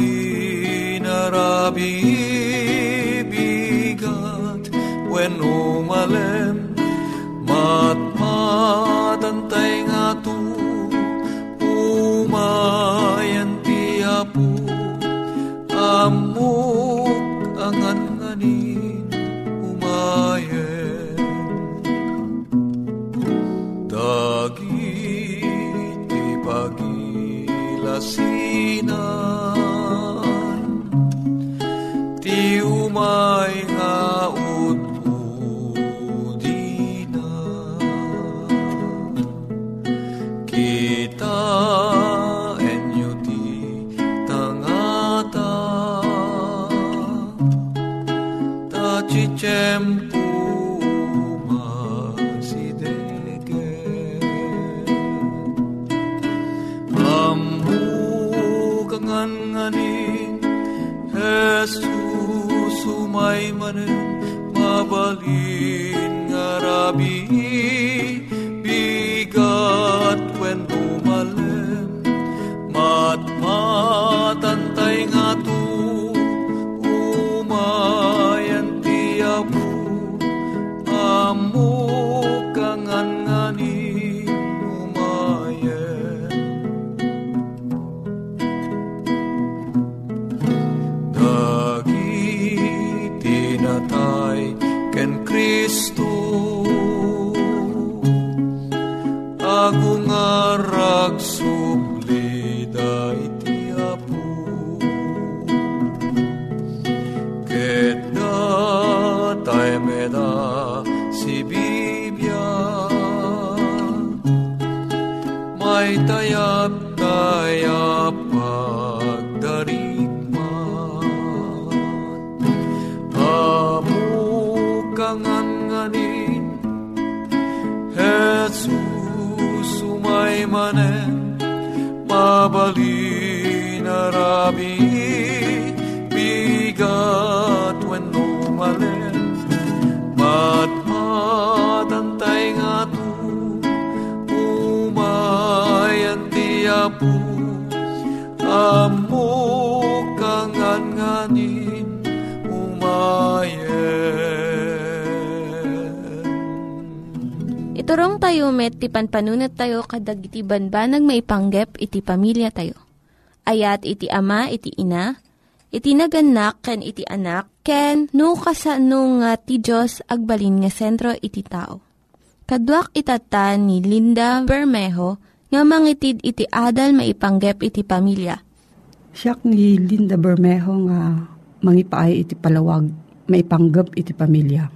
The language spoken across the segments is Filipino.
Mabalin ken Kristo kangan nganin umayen Iturong tayo met, ti panpanunat tayo kadag iti banbanag maipanggep iti pamilya tayo. Ayat iti ama, iti ina, iti naganak, ken iti anak, ken no kasano nga ti Diyos agbalin nga sentro iti tao. Kaduak itatan ni Linda Bermejo nga mangitid iti adal maipanggep iti pamilya. Siyak ni Linda Bermejo nga mangipaay iti palawag, maipanggap iti pamilya.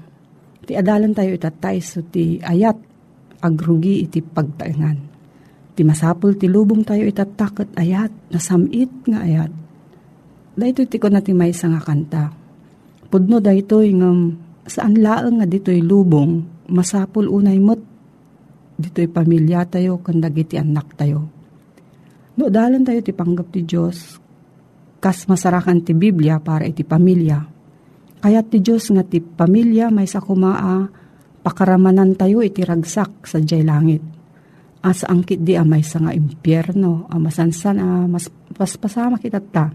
Ti adalan tayo itatay so ti ayat, agrugi iti pagtaengan. Ti masapul ti lubong tayo itatakot ayat, nasamit nga ayat. Dahito ti ko na ti may nga kanta. Pudno dahito nga saan laang nga dito'y lubong, masapul unay mo't dito'y pamilya tayo, kandag iti anak tayo. No, dalan tayo ti panggap ti Diyos, kas masarakan ti Biblia para iti pamilya. Kaya ti Diyos nga ti pamilya may sa kumaa, pakaramanan tayo iti ragsak sa jay langit. Asa angkit di amay sa nga impyerno, amasansan a mas paspasama kita ta.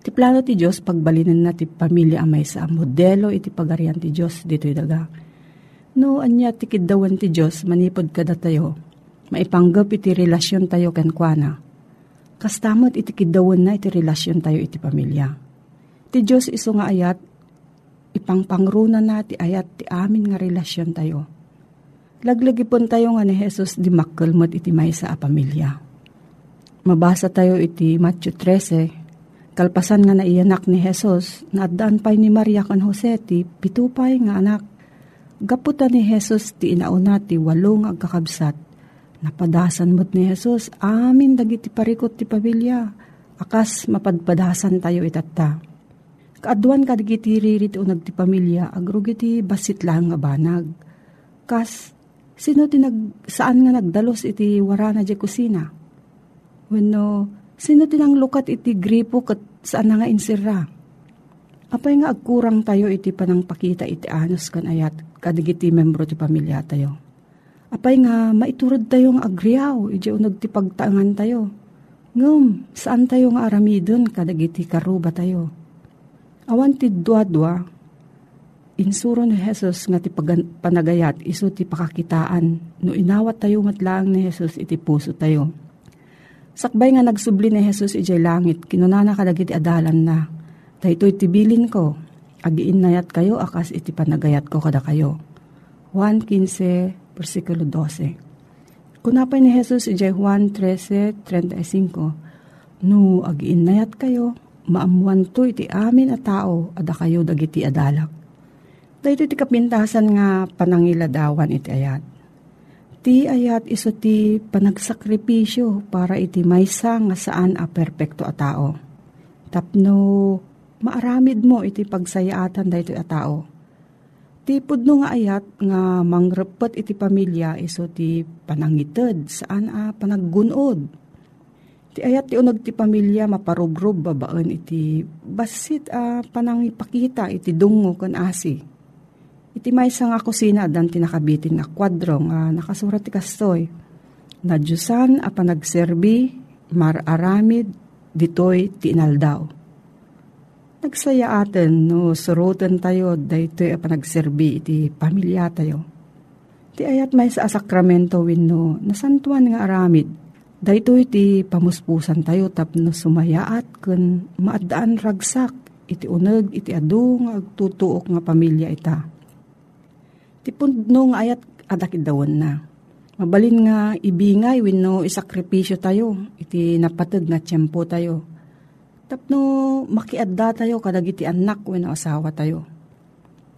Ti plano ti Diyos pagbalinan na ti pamilya amay sa modelo iti pagarian ti Diyos dito'y daga. No, anya ti kidawan ti Diyos manipod kada tayo. Maipanggap iti relasyon tayo kenkwana. Kastamot iti kidawan na iti relasyon tayo iti pamilya. Ti Diyos iso nga ayat, ipangpangruna na ti ayat ti amin nga relasyon tayo. Laglagipon tayo nga ni Jesus di makkelmot iti maysa a pamilya. Mabasa tayo iti Matthew 13, kalpasan nga naiyanak ni Jesus, naadaan pa'y ni Maria kan Jose ti pitupay nga anak. Gaputan ni Jesus ti inauna ti walong agkakabsat. Napadasan mo't ni Jesus, amin dagiti parikot ti pamilya. Akas mapadpadasan tayo itatta. Kaaduan kadagiti ririt o nagti pamilya, agrugiti basit lang nga banag. Kas, sino ti nag, saan nga nagdalos iti warana di kusina? Wenno, sino ti nang lukat iti gripo kat saan nga insira? Apay nga agkurang tayo iti panang pakita iti anos kan ayat kadigiti membro ti pamilya tayo. Apay nga maiturod tayo nga agriyaw iti unag ti pagtaangan tayo. Ngum, saan tayo nga aramidon kadagiti karuba tayo. Awan ti dua-dua, insuro ni Jesus nga ti panagayat iso ti pakakitaan no inawat tayo matlaang ni Jesus iti puso tayo. Sakbay nga nagsubli ni Jesus ijay langit, kinunana kadagiti adalan na. Dahito'y tibilin ko, agiin nayat kayo akas iti panagayat ko kada kayo. 1.15 versikulo 12 Kunapay ni Jesus ijay Juan 13.35 No, agiin nayat kayo, maamuan to iti amin a tao, ada kayo dagiti adalak. Dahito iti kapintasan nga panangiladawan iti ayat. Ti ayat iso ti panagsakripisyo para iti maysa nga saan a perpekto a tao. Tapno maaramid mo iti pagsayaatan dahito a tao. Ti pudno nga ayat nga mangrepet iti pamilya iso ti panangited saan a panaggunod. Ti ayat ti unag ti pamilya maparugrob babaan iti basit a panangipakita iti dungo kan asi. Iti maysa nga kusina dan tinakabitin nga kwadro nga nakasurat ti kastoy. Na a panagserbi mararamid ditoy ti inaldaw. Nagsaya atin no surutan tayo daytoy a panagserbi iti pamilya tayo. Ti ayat may sa sakramento wenno nasantuan nga aramid. Daytoy ti pamuspusan tayo tapno sumayaat ken maadaan ragsak iti uneg iti adu nga agtutuok nga pamilya ita. Ti pundno nga ayat adakid dawon na. Mabalin nga ibingay wenno isakripisyo tayo iti napateg nga tiyempo tayo. Tapno makiadda tayo kadagiti anak wenno asawa tayo.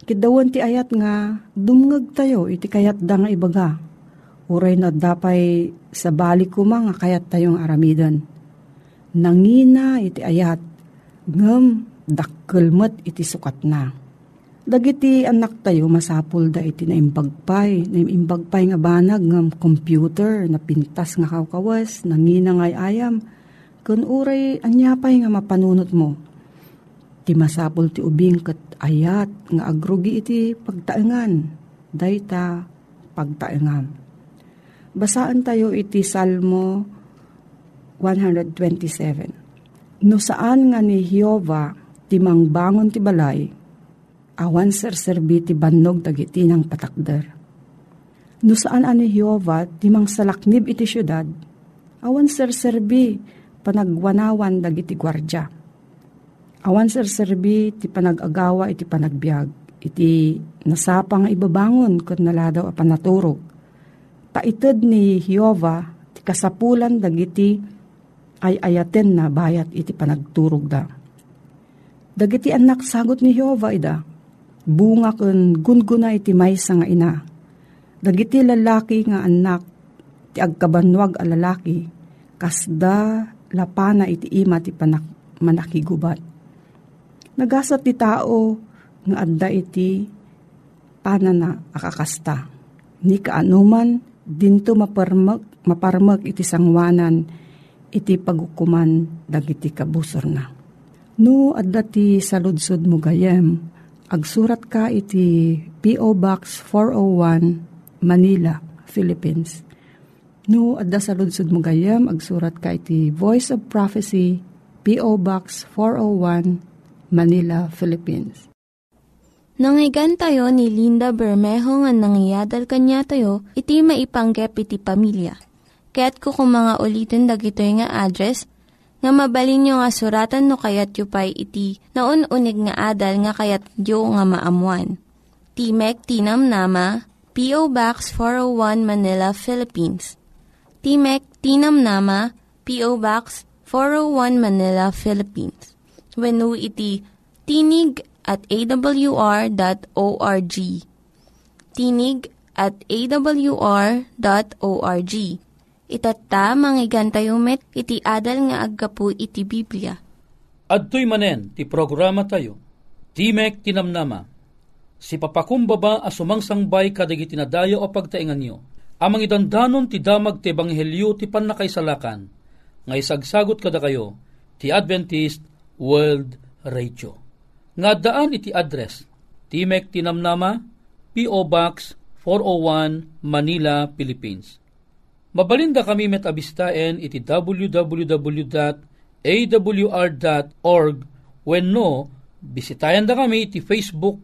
Kidawon ti ayat nga dumngeg tayo iti kayat da nga ibaga. Uray na dapay sa balik ko nga kayat tayong aramidan. Nangina iti ayat ngem dakkelmet iti sukat na. Dagiti anak tayo masapul da iti naimbagpay, naimbagpay nga banag ngam computer, na pintas nga kawkawas, nangina ngay ayam, kun uray anyapay nga mapanunot mo. Ti masapol ti ubing kat ayat nga agrugi iti pagtaengan. Dayta pagtaengan. Basaan tayo iti Salmo 127. No saan nga ni Jehovah timang bangon ti balay, awan serserbi ti bannog dagiti ng patakder. No saan ani Jehovah timang salaknib iti syudad, awan serserbi panagwanawan dagiti gwardya. Awan serserbi ti panagagawa iti panagbiag, iti nasapang ibabangon kat naladaw a panaturog. Taited ni Jehovah ti kasapulan dagiti ay ayaten na bayat iti panagturog da. Dagiti anak sagot ni Jehovah ida, bunga kun gunguna iti maysa nga ina. Dagiti lalaki nga anak, ti agkabanwag a lalaki, kasda lapana iti ima ti panak, manakigubat. Nagasat ti tao nga adda iti panana akakasta. Ni kaanuman dinto maparmak, maparmak iti sangwanan iti pagukuman dagiti kabusor na. No, adda ti saludsod mo gayem, agsurat ka iti P.O. Box 401, Manila, Philippines. No, adda saludsod mo gayem, agsurat ka iti Voice of Prophecy, P.O. Box 401, Manila, Philippines. Nangyigan tayo ni Linda Bermejo nga nangyadal kanya tayo, iti maipanggep iti pamilya. Kaya't kukumanga ulitin dagito nga address nga mabalin nyo nga suratan no kayat yu pa'y iti na unig nga adal nga kayat yu nga maamuan. Timek Tinam Nama, P.O. Box 401 Manila, Philippines. Timek Tinam Nama, P.O. Box 401 Manila, Philippines. When iti tinig at awr.org. Tinig at awr.org. Itatta, manggigan tayo met, iti adal nga aggapu iti Biblia. Adtoy manen, ti programa tayo. Timek tinamnama. Si papakumbaba a sumangsangbay kadag itinadayo o pagtaingan nyo. Amang idandanon ti damag ti ebanghelyo ti panakaisalakan. Nga isagsagot kada kayo, ti Adventist World Radio. Nga daan iti address, Timek Tinamnama, P.O. Box 401, Manila, Philippines Mabalinda kami met abistaen iti www.awr.org when no, bisitayan da kami iti Facebook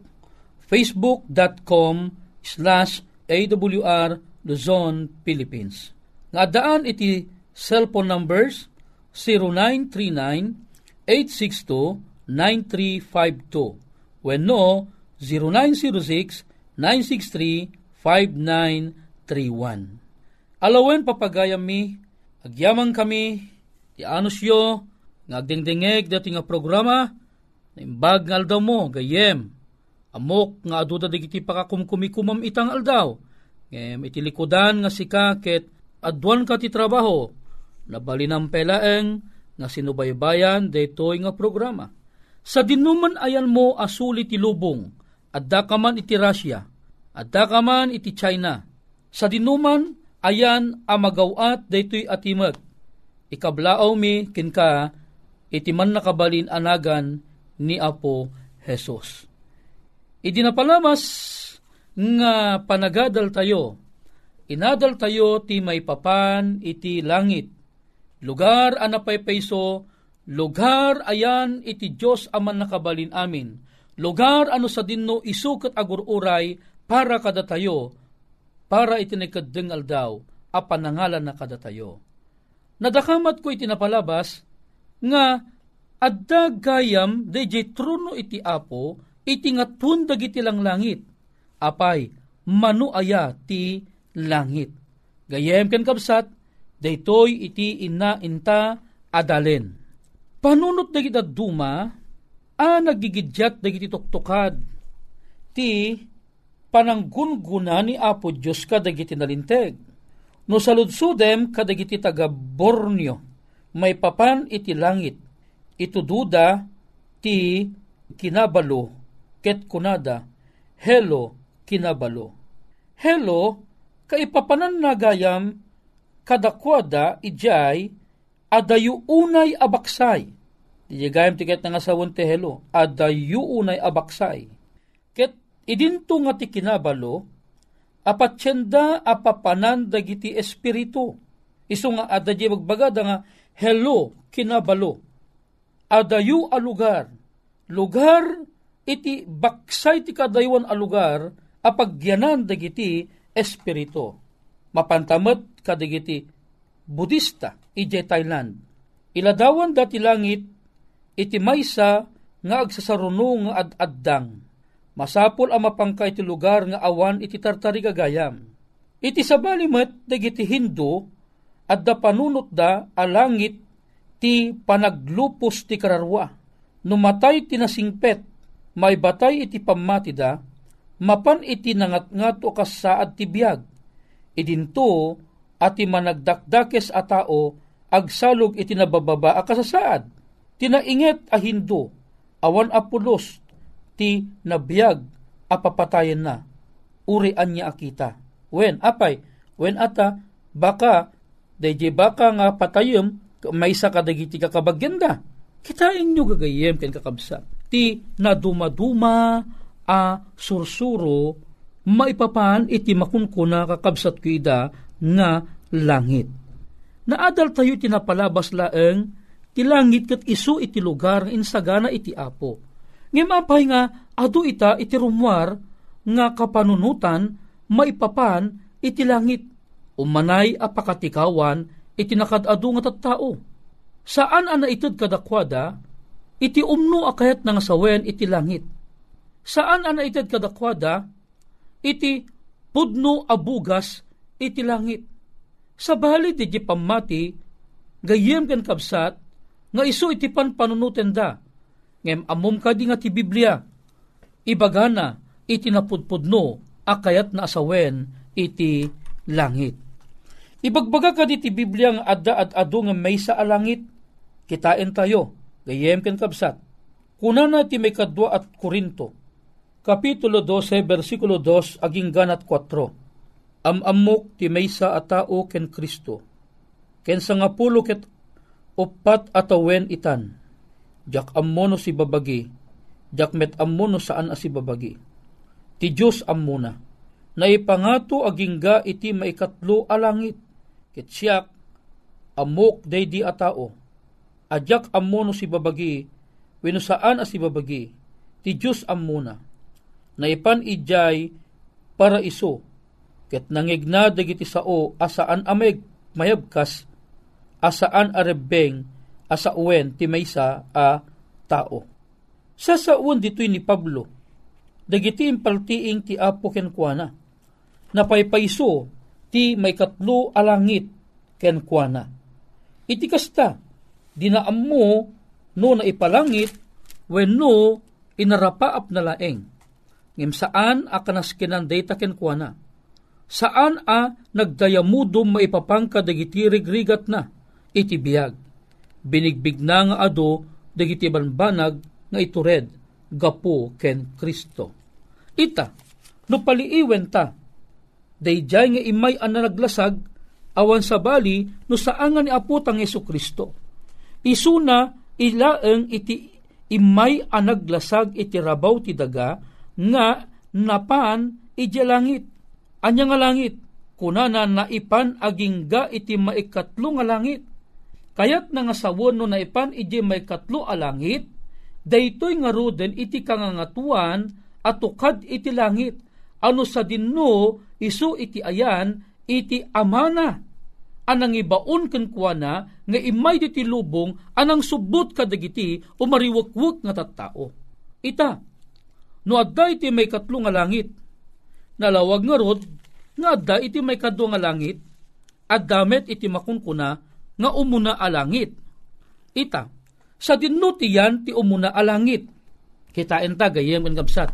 facebook.com slash awr Luzon, Philippines. Nga daan iti cellphone numbers 0939-862-9352 when no 0906-963-5931. Alawen papagayam mi, agyamang kami, ti anusyo, nga dati nga programa, na imbag nga aldaw mo, gayem, amok nga aduda digiti pakakumkumikumam itang aldaw, ngem itilikodan nga sika ket adwan ka ti trabaho, nabalinang pelaeng nga sinubaybayan daytoy nga programa. Sa dinuman ayan mo asuli ti lubong, adda ka man iti Russia, adda ka man iti China. Sa dinuman ayan amagawat daytoy atimag. Ikablaaw mi kinka iti man nakabalin anagan ni Apo Jesus. Idi napalamas nga panagadal tayo, inadal tayo ti may papan iti langit. Lugar anapay payso, lugar ayan iti Diyos aman nakabalin amin. Lugar ano sa dinno isukat agururay para kada tayo, para itinagkadengal daw, a panangalan na kadatayo. Nadakamat ko itinapalabas, nga adda gayam DJ truno iti apo, iti ngatun dagiti lang langit, apay manu aya ti langit. Gayem ken kabsat, daytoy iti ina inta adalen. Panunot dagiti duma, a nagigidyat dagiti tuktukad, ti pananggunguna ni Apo Diyos kadagiti nalinteg. No saludsudem kadagiti taga Borneo, may papan iti langit, ito duda ti kinabalo, ket kunada, hello kinabalo. Hello, kaipapanan na gayam kadakwada ijay adayu unay abaksay. Di gayam tiket nga sawon te hello, adayu unay abaksay. Ket idinto nga ti kinabalo, apatsenda apapanan dagiti espiritu. Iso nga adadya magbagada nga hello kinabalo. Adayu a lugar. Lugar iti baksay ti kadaywan a lugar apagyanan dagiti espiritu. Mapantamet kadagiti Budista ije Thailand. Iladawan dati langit iti maysa nga agsasaruno nga ad-addang Masapol ang mapangka iti lugar nga awan iti tartari gagayam. Iti sabalimet dagiti Hindu at da panunot da alangit ti panaglupos ti kararwa. Numatay ti nasingpet, may batay iti pamati da, mapan iti nangat-ngat o kasaad ti biyag. Idinto ati managdakdakes a tao agsalog iti nabababa a kasasaad. Tinainget a Hindu, awan apulos ti nabiyag apapatayen na. Urian niya akita. Wen, apay, wen ata, baka, dayjay baka nga patayem, may sa kadagiti kakabagyanda. Kitain nyo gagayem ken kakabsa. Ti nadumaduma a sursuro, maipapan iti makunkuna kakabsat ko ida nga langit. Naadal tayo tinapalabas laeng, ti langit kat isu iti lugar insagana iti apo Ngimapay nga, adu ita iti rumwar, nga kapanunutan, maipapan, iti langit. Umanay apakatikawan, iti nakadadu nga tattao. Saan ana itid kadakwada, iti umno akayat nga sawen iti langit. Saan ana itid kadakwada, iti pudno abugas iti langit. Sa bali di pamati, gayem ken kabsat, nga iso iti panpanunuten da, ngem amom ka di nga ti Biblia, ibagana iti napudpudno akayat na asawen iti langit. Ibagbaga ka di ti Biblia nga adda at adu nga may sa alangit, kitain tayo, gayem ken kabsat. Kuna na ti may kadwa at Korinto, Kapitulo 12, versikulo 2, aging ganat 4. Amamok ti may sa atao ken Kristo, ken sa nga pulo ket upat atawen itan. Jak ammono si babagi, jak met ammono saan a si babagi. Ti Diyos ammuna, na ipangato agingga iti maikatlo alangit, ket siyak amok day di atao, ajak ammono si babagi, wino saan a si babagi, ti Diyos ammuna, na ipan ijay para iso, ket nangigna dagiti sao asaan ameg mayabkas, asaan arebeng asa uwen ti maysa a tao. Sa saun dito'y ni Pablo, dagiti impaltiing ti apo kenkwana, napaypayso ti may katlo alangit kenkwana. Iti kasta, dinaam mo no na ipalangit, wenno inarapaap na laeng. Ngem saan a kanaskinan data kenkwana? Saan a nagdayamudom maipapangka dagiti rigrigat na iti biyag? binigbig na nga ado dagiti banbanag nga itured gapo ken Kristo. Ita, no paliiwen ta, dayjay nga imay ang naglasag awan sa bali no saan nga ni aputang Yesu Kristo. Isuna ilaeng iti imay ang naglasag iti rabaw ti daga nga napan iti langit. Anya nga langit, kunana naipan agingga iti maikatlo nga langit Kayat na nga sawon no naipan iji may katlo alangit, daytoy nga ruden iti kangangatuan at tukad iti langit. Ano sa dinno isu iti ayan iti amana anang ibaon ken kuana nga imay diti lubong anang subot kadagiti umariwakwak nga tattao. Ita, no adda iti may katlo nga langit, nalawag nga rod, nga adda iti may kadwa nga langit, at damet iti makunkuna nga umuna alangit. Ita, sa dinutiyan ti umuna alangit. Kitain ta gayem ang gabsat.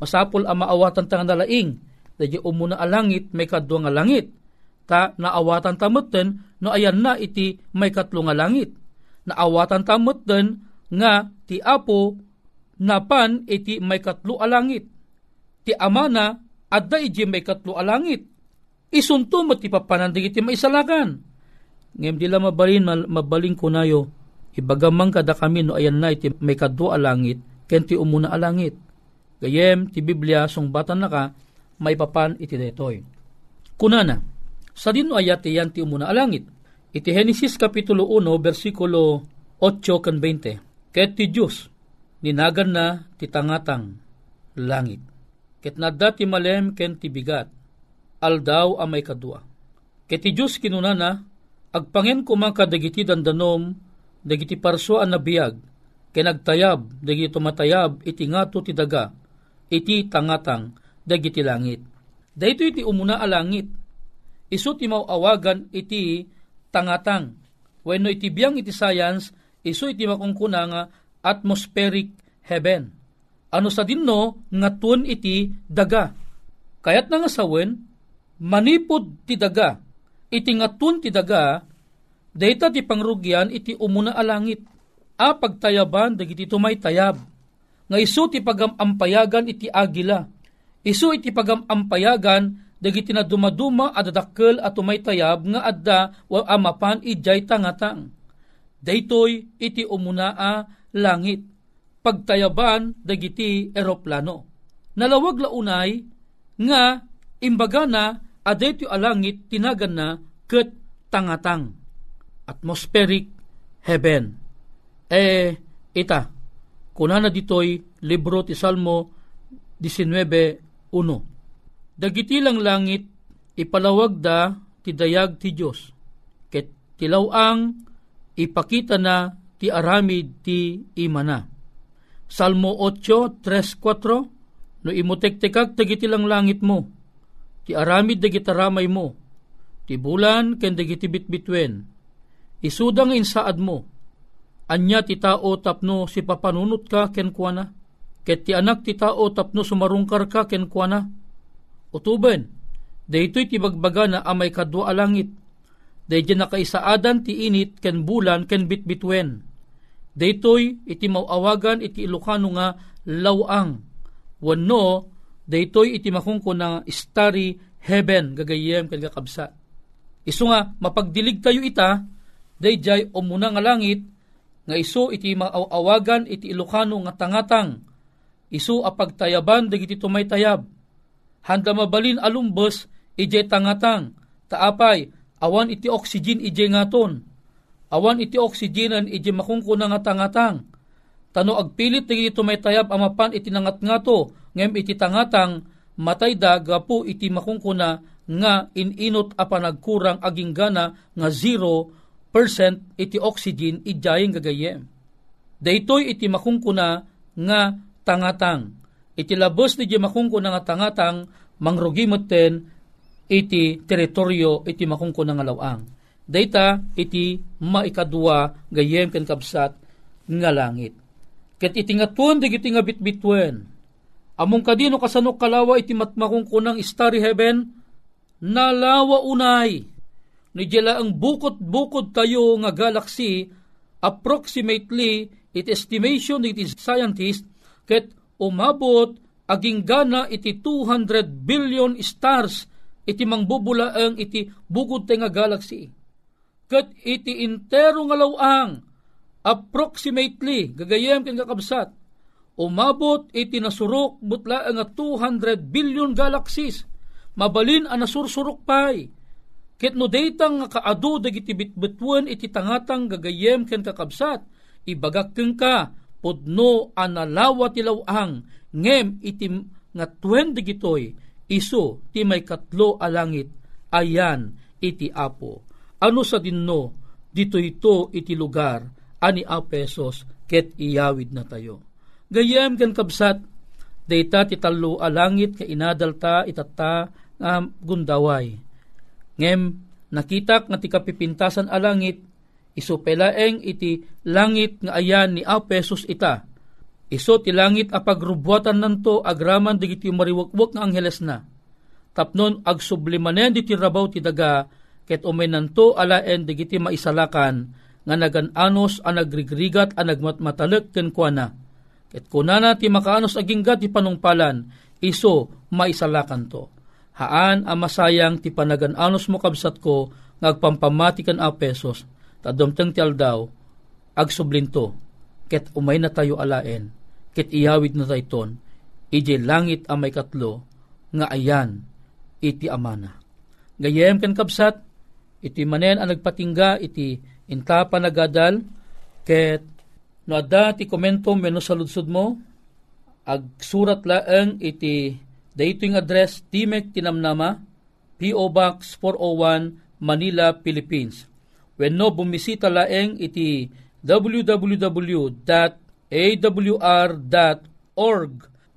Masapol ang maawatan ta nga nalaing, dahil umuna alangit may kadwa nga langit. Ta naawatan tamutten no ayan na iti may katlo nga langit. Naawatan tamutten nga ti apo napan iti may katlo alangit. Ti amana adda iji may katlo alangit. Isunto mo ti papanandig iti maisalagan. Ngem dila mabalin mal, mabaling kunayo ibagamang kada kami no ayan na iti may kadwa alangit ken ti umuna alangit. Gayem ti Biblia sung batan na ka may papan iti detoy. Kunana sa dino ayat yan ti umuna alangit. Iti Genesis kapitulo 1 bersikulo 8 kan 20 ket ti Diyos ninagan na ti tangatang langit. Ket nadda ti malem ken ti bigat aldaw a may kadwa ket ti Diyos kinunana agpangen kumangka dagiti dandanom dagiti parso an nabiyag, kenagtayab, dagiti tumatayab, iti ngato ti daga, iti tangatang, dagiti langit. Dahito iti umuna a langit, iso ti mauawagan iti tangatang, wenno iti biyang iti science, iso iti makungkuna atmospheric heaven. Ano sa dinno, ngatun iti daga. Kayat nga sawen, manipod ti daga, iti ngatun ti daga, Data ti pangrugyan iti umuna alangit. A pagtayaban dagiti tumay tayab. Nga iso ti pagamampayagan iti agila. Iso iti pagamampayagan dagiti na dumaduma at adakkel at tumay tayab nga adda wa amapan ijay tangatang. Daytoy iti umuna a langit. Pagtayaban dagiti eroplano. Nalawag launay nga imbaga na adaytoy alangit tinagan na ket tangatang atmospheric heaven. Eh, ita, kunana ditoy libro ti Salmo 19.1. Dagiti lang langit, ipalawag da ti dayag ti Diyos. Ket tilawang ipakita na ti aramid ti imana. Salmo 8, 3, 4, no imutektekak dagiti lang langit mo, ti aramid dagiti ramay mo, ti bulan ken dagiti bitbitwen, Isudang insaad mo, anya ti tao tapno si papanunot ka ken kuana, ket ti anak ti tao tapno sumarungkar ka ken kuana. Utuben, daytoy ti bagbaga na amay kadwa alangit, dayjay nakaisaadan ti init ken bulan ken bitbitwen. Daytoy iti mauawagan iti Ilocano nga lawang. Wano, daytoy iti makungko na starry heaven gagayem ken kakabsa. Isu nga mapagdilig tayo ita dayjay umuna nga langit nga iso iti maawagan iti Ilocano nga tangatang iso apagtayaban dagiti tumaytayab handa mabalin alumbes ijay tangatang taapay awan iti oxygen ijay ngaton awan iti oxygenan ijay makungkuna nga tangatang tano agpilit dagiti tumaytayab amapan iti nangatngato ngem iti tangatang matay da gapu iti makungkuna nga ininot a panagkurang aging gana nga zero iti oxygen ijayeng gagayem. Daytoy iti makungkuna nga tangatang. Iti labos ni di makungkuna nga tangatang mangrugimoten iti teritoryo iti makungkuna nga lawang. Dayta iti maikadua gayem ken kabsat nga langit. Ket iti ngatuan digiti nga bitbitwen. Among kadino kasano kalawa iti matmakungkunang starry heaven, nalawa unay ni jela ang bukod-bukod tayo nga galaxy approximately it estimation it is scientist ket umabot aging gana iti 200 billion stars iti mangbubulaeng iti bukod nga galaxy ket iti intero nga lawang approximately gagayem ken kakabsat umabot iti nasurok butla nga 200 billion galaxies mabalin ang nasursurok pay Ket no daytang nga kaadu dagiti bitbitwen iti tangatang gagayem ken kakabsat, ibagak keng ka, pudno analawa ti lawang, ngem iti nga twen digitoy, iso ti may katlo alangit, ayan iti apo. Ano sa dinno, dito ito iti lugar, ani apesos, ket iyawid na tayo. Gayem ken kabsat, dayta ti talo alangit ka inadalta itata um, gundaway Ngem, nakitak nga ti kapipintasan a langit, isupelaeng iti langit nga ayan ni Apesos ita. Iso ti langit a pagrubwatan nanto agraman digiti mariwakwak nga angheles na. Tapnon agsublimanen di ti rabaw ti daga, ket umay nanto alaen digiti maisalakan, nga nagananos a nagrigrigat a nagmatmatalek ken kuana. Ket kunana ti makaanos aginggat ti panungpalan, iso maisalakan to. Haan ang masayang ti panagananos mo kabsat ko, ngagpampamatikan a pesos, tadomteng ti aldaw, agsublinto, ket umay na tayo alaen, ket iyawid na tayton, ije langit amay katlo, nga ayan, iti amana. Gayem ken kapsat, iti manen ang nagpatingga, iti inta panagadal, ket no adda ti komento meno sa ludsud mo, ag surat laeng iti daytoy address Timek Tinamnama, P.O. Box 401, Manila, Philippines. When no bumisita laeng iti www.awr.org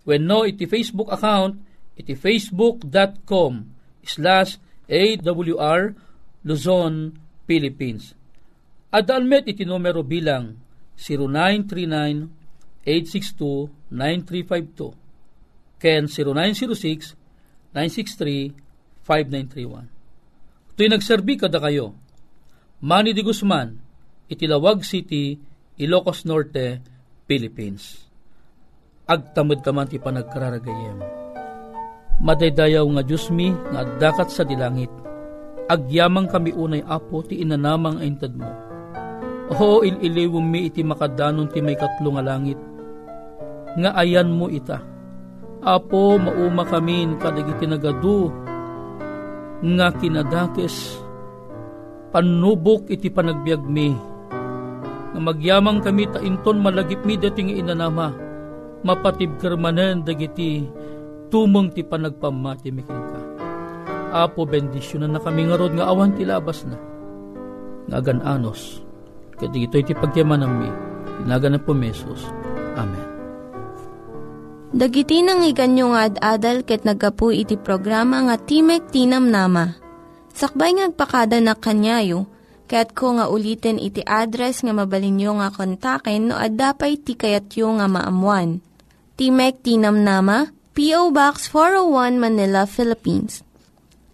when no iti Facebook account iti facebook.com slash awr Luzon, Philippines. Adalmet iti numero bilang 0939-862-9352 ken 0906-963-5931. Ito'y nagserbi kada kayo. Manny de Guzman, Itilawag City, Ilocos Norte, Philippines. Agtamad ka man ti panagkararagayem. Madaydayaw nga Diyos mi, nga dakat sa dilangit. Agyamang kami unay apo ti inanamang aintad mo. O ililiwom mi iti makadanon ti may katlo nga langit. Nga ayan mo ita. Apo mauma kami kadagiti nagadu nga kinadakes panubok iti panagbiag mi nga magyamang kami ta inton malagip mi dating inanama mapatib kermanen dagiti tumong ti panagpamati ka apo bendisyon na kami nga nga awan ti labas na nga anos kadi ito iti pagyaman mi tinagan ng pumesos Amen Dagiti nang iganyo nga ad-adal ket nagapu iti programa nga Timek Tinam Nama. Sakbay ngagpakada na kanyayo, Kaya't ko nga ulitin iti address nga mabalinyo nga kontaken no ad-dapay tikayatyo nga maamuan. Timek Tinam Nama, P.O. Box 401 Manila, Philippines.